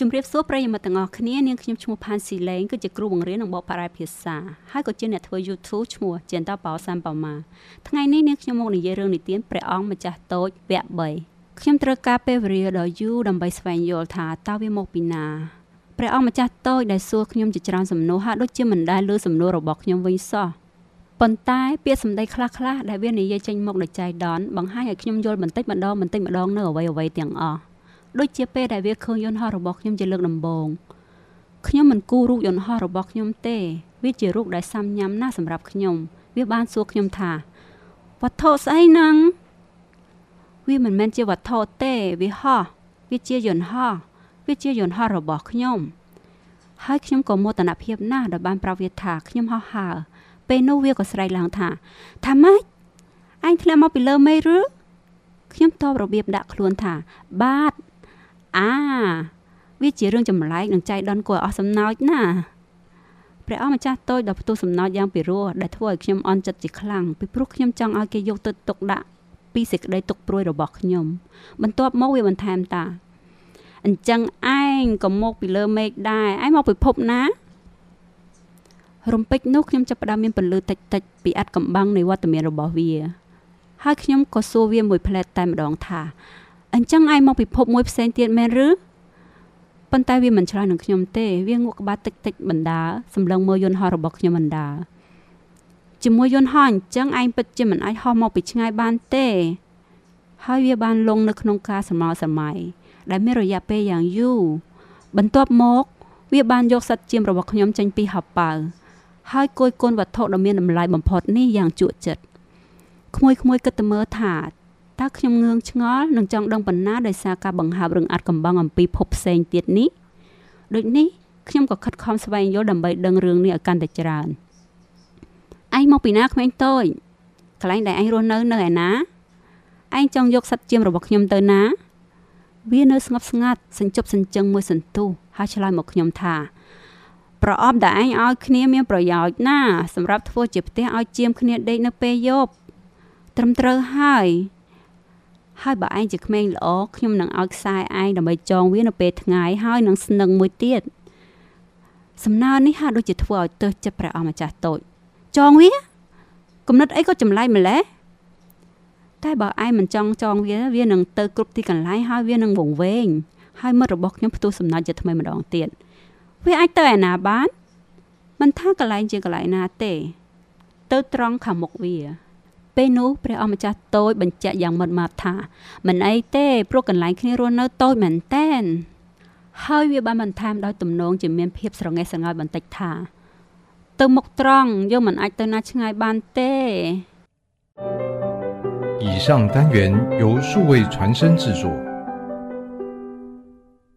ជំរាបសួរប្រិយមិត្តទាំងអស់គ្នានាងខ្ញុំឈ្មោះផានស៊ីឡេងគឺជាគ្រូបង្រៀននិងបកប្រែភាសាហើយក៏ជាអ្នកធ្វើ YouTube ឈ្មោះចេនតាបោសាំប៉ាម៉ាថ្ងៃនេះនាងខ្ញុំមកនិយាយរឿងនិទានព្រះអង្គម្ចាស់តូចវគ្គ3ខ្ញុំត្រូវការពេលវេលាដ៏យូរដើម្បីស្វែងយល់ថាតើវាមកពីណាព្រះអង្គម្ចាស់តូចដែលសួរខ្ញុំជាច្រើនសំណួរហាក់ដូចជាមិនដែលលើសំណួររបស់ខ្ញុំវិញសោះប៉ុន្តែពាក្យសម្ដីខ្លះៗដែលវានិយាយចេញមកដោយចៃដន្យបង្ហាញឲ្យខ្ញុំយល់បន្តិចម្ដងបន្តិចម្ដងនៅអ្វីៗទាំងអស់ ដូចជាពេលដែលវាឃើញយន្តហោះរបស់ខ្ញុំជាលើកដំបូងខ្ញុំមិនគូរូបយន្តហោះរបស់ខ្ញុំទេវាជារូបដែលសាំញ៉ាំណាស់សម្រាប់ខ្ញុំវាបានសួរខ្ញុំថាវត្ថុស្អីហ្នឹងវាមិនមែនជាវត្ថុទេវាហោះវាជាយន្តហោះវាជាយន្តហោះរបស់ខ្ញុំហើយខ្ញុំក៏មោទនភាពណាស់ដែលបានប្រាប់វាថាខ្ញុំហោះហើរពេលនោះវាក៏ស្រែកឡើងថាថាម៉េចអញធ្លាក់មកពីលើមេឬខ្ញុំតបរបៀបដាក់ខ្លួនថា បាទ អាវាជារឿងចម្លែកនិងចៃដន្យគួរអស់សំណោចណាព្រះអង្គម្ចាស់តូចដ៏ផ្ទុះសំណោចយ៉ាងពិរោះដែលធ្វើឲ្យខ្ញុំអន់ចិត្តជាខ្លាំងពីព្រោះខ្ញុំចង់ឲ្យគេយកទៅទុកដាក់ពីសេចក្តីទុកព្រួយរបស់ខ្ញុំបន្ទាប់មកវាបន្ថែមតាអញ្ចឹងឯងក៏មកពីលើមេឃដែរឯងមកពិភពណារំពេចនោះខ្ញុំចាប់ផ្ដើមមានពន្លឺតិចតិចពីអត្តកំបាំងនៃវត្តមានរបស់វា ហើយខ្ញុំក៏សួរវាមួយផ្លែតតែម្ដងថា អញ្ចឹងឯងមកពិភពមួយផ្សេងទៀតមែនឬប៉ុន្តែវាមិនឆ្លើយនឹងខ្ញុំទេវាងក់ក្បាលតិចតិចបណ្ដាសម្លឹងមើលយន្តហោះរបស់ខ្ញុំបណ្ដាជាមួយយន្តហោះអញ្ចឹងឯងពិតជាមិនអាចហោះមកពីឆ្ងាយបានទេ ហើយវាបានលងនៅក្នុងការសម័យសម័យដែលមានរយៈពេលយ៉ាងយូរបន្ទាប់មកវាបានយកសិតជាមរបស់ខ្ញុំចេញពីហប៉ៅហើយគយគុណវត្ថុដ៏មានតម្លៃបំផុតនេះយ៉ាងជក់ចិត្តក្មួយៗគិតទៅមើលថា តើខ្ញុំងឿងឆ្ងល់នឹងចង់ដឹងប៉ុណ្ណាដោយសារការបង្ហើបរឿងអាត់កំបាំងអំពីភពផ្សេងទៀតនេះដូចនេះខ្ញុំក៏ខិតខំស្វែងយល់ដើម្បីដឹងរឿងនេះឲ្យកាន់តែច្រើនឯងមកពីណាក្មេងតូចកន្លែងដែលឯងរស់នៅនៅឯណាឯងចង់យកសัตว์ជាមរបស់ខ្ញុំទៅណា វានៅស្ងប់ស្ងាត់សញ្ជប់សញ្ជឹងមួយសន្ទុះហើយឆ្លើយមកខ្ញុំថាប្រអប់ដែលឯងឲ្យគ្នាមានប្រយោជន៍ណាសម្រាប់ធ្វើជាផ្ទះឲ្យជាមគ្នាដេកនៅពេលយប់ត្រឹមត្រូវហើយ ហើយបើឯងជាក្មេងល្អខ្ញុំនឹងឲ្យខ្សែឯងដើម្បីចងវានៅពេលថ្ងៃហើយនឹងស្នឹងមួយទៀតសំណើនេះហាក់ដូចជាធ្វើឲ្យទើសចិត្តព្រះអម្ចាស់តូចចងវាគំនិតអីក៏ចម្លែកម្លេះតែបើឯងមិនចង់ចងវាវានឹងទៅគ្រប់ទីកន្លែងហើយវានឹងវង្វេងហើយមិត្តរបស់ខ្ញុំផ្ទុះសំណើជាថ្មីម្ដងទៀតវាអាចទៅឯណាបានមិនថាកន្លែងជាកន្លែងណាទេ ទៅត្រង់ខាងមុខវា ពេលនោះព្រះអម្ចាស់តូចបញ្ជាក់យ៉ាងម៉ត់ម៉ាត់ថាមិនអីទេព្រោះកន្លែងគ្នារស់នៅតូចមែនតែនហើយវាបានបន្ថែមដោយទំនងជាមានភាពស្រងេះស្រងោយបន្តិចថាទៅមុខត្រង់យើងមិនអាចទៅណាឆ្ងាយបានទេ以上单元由数位传声制作。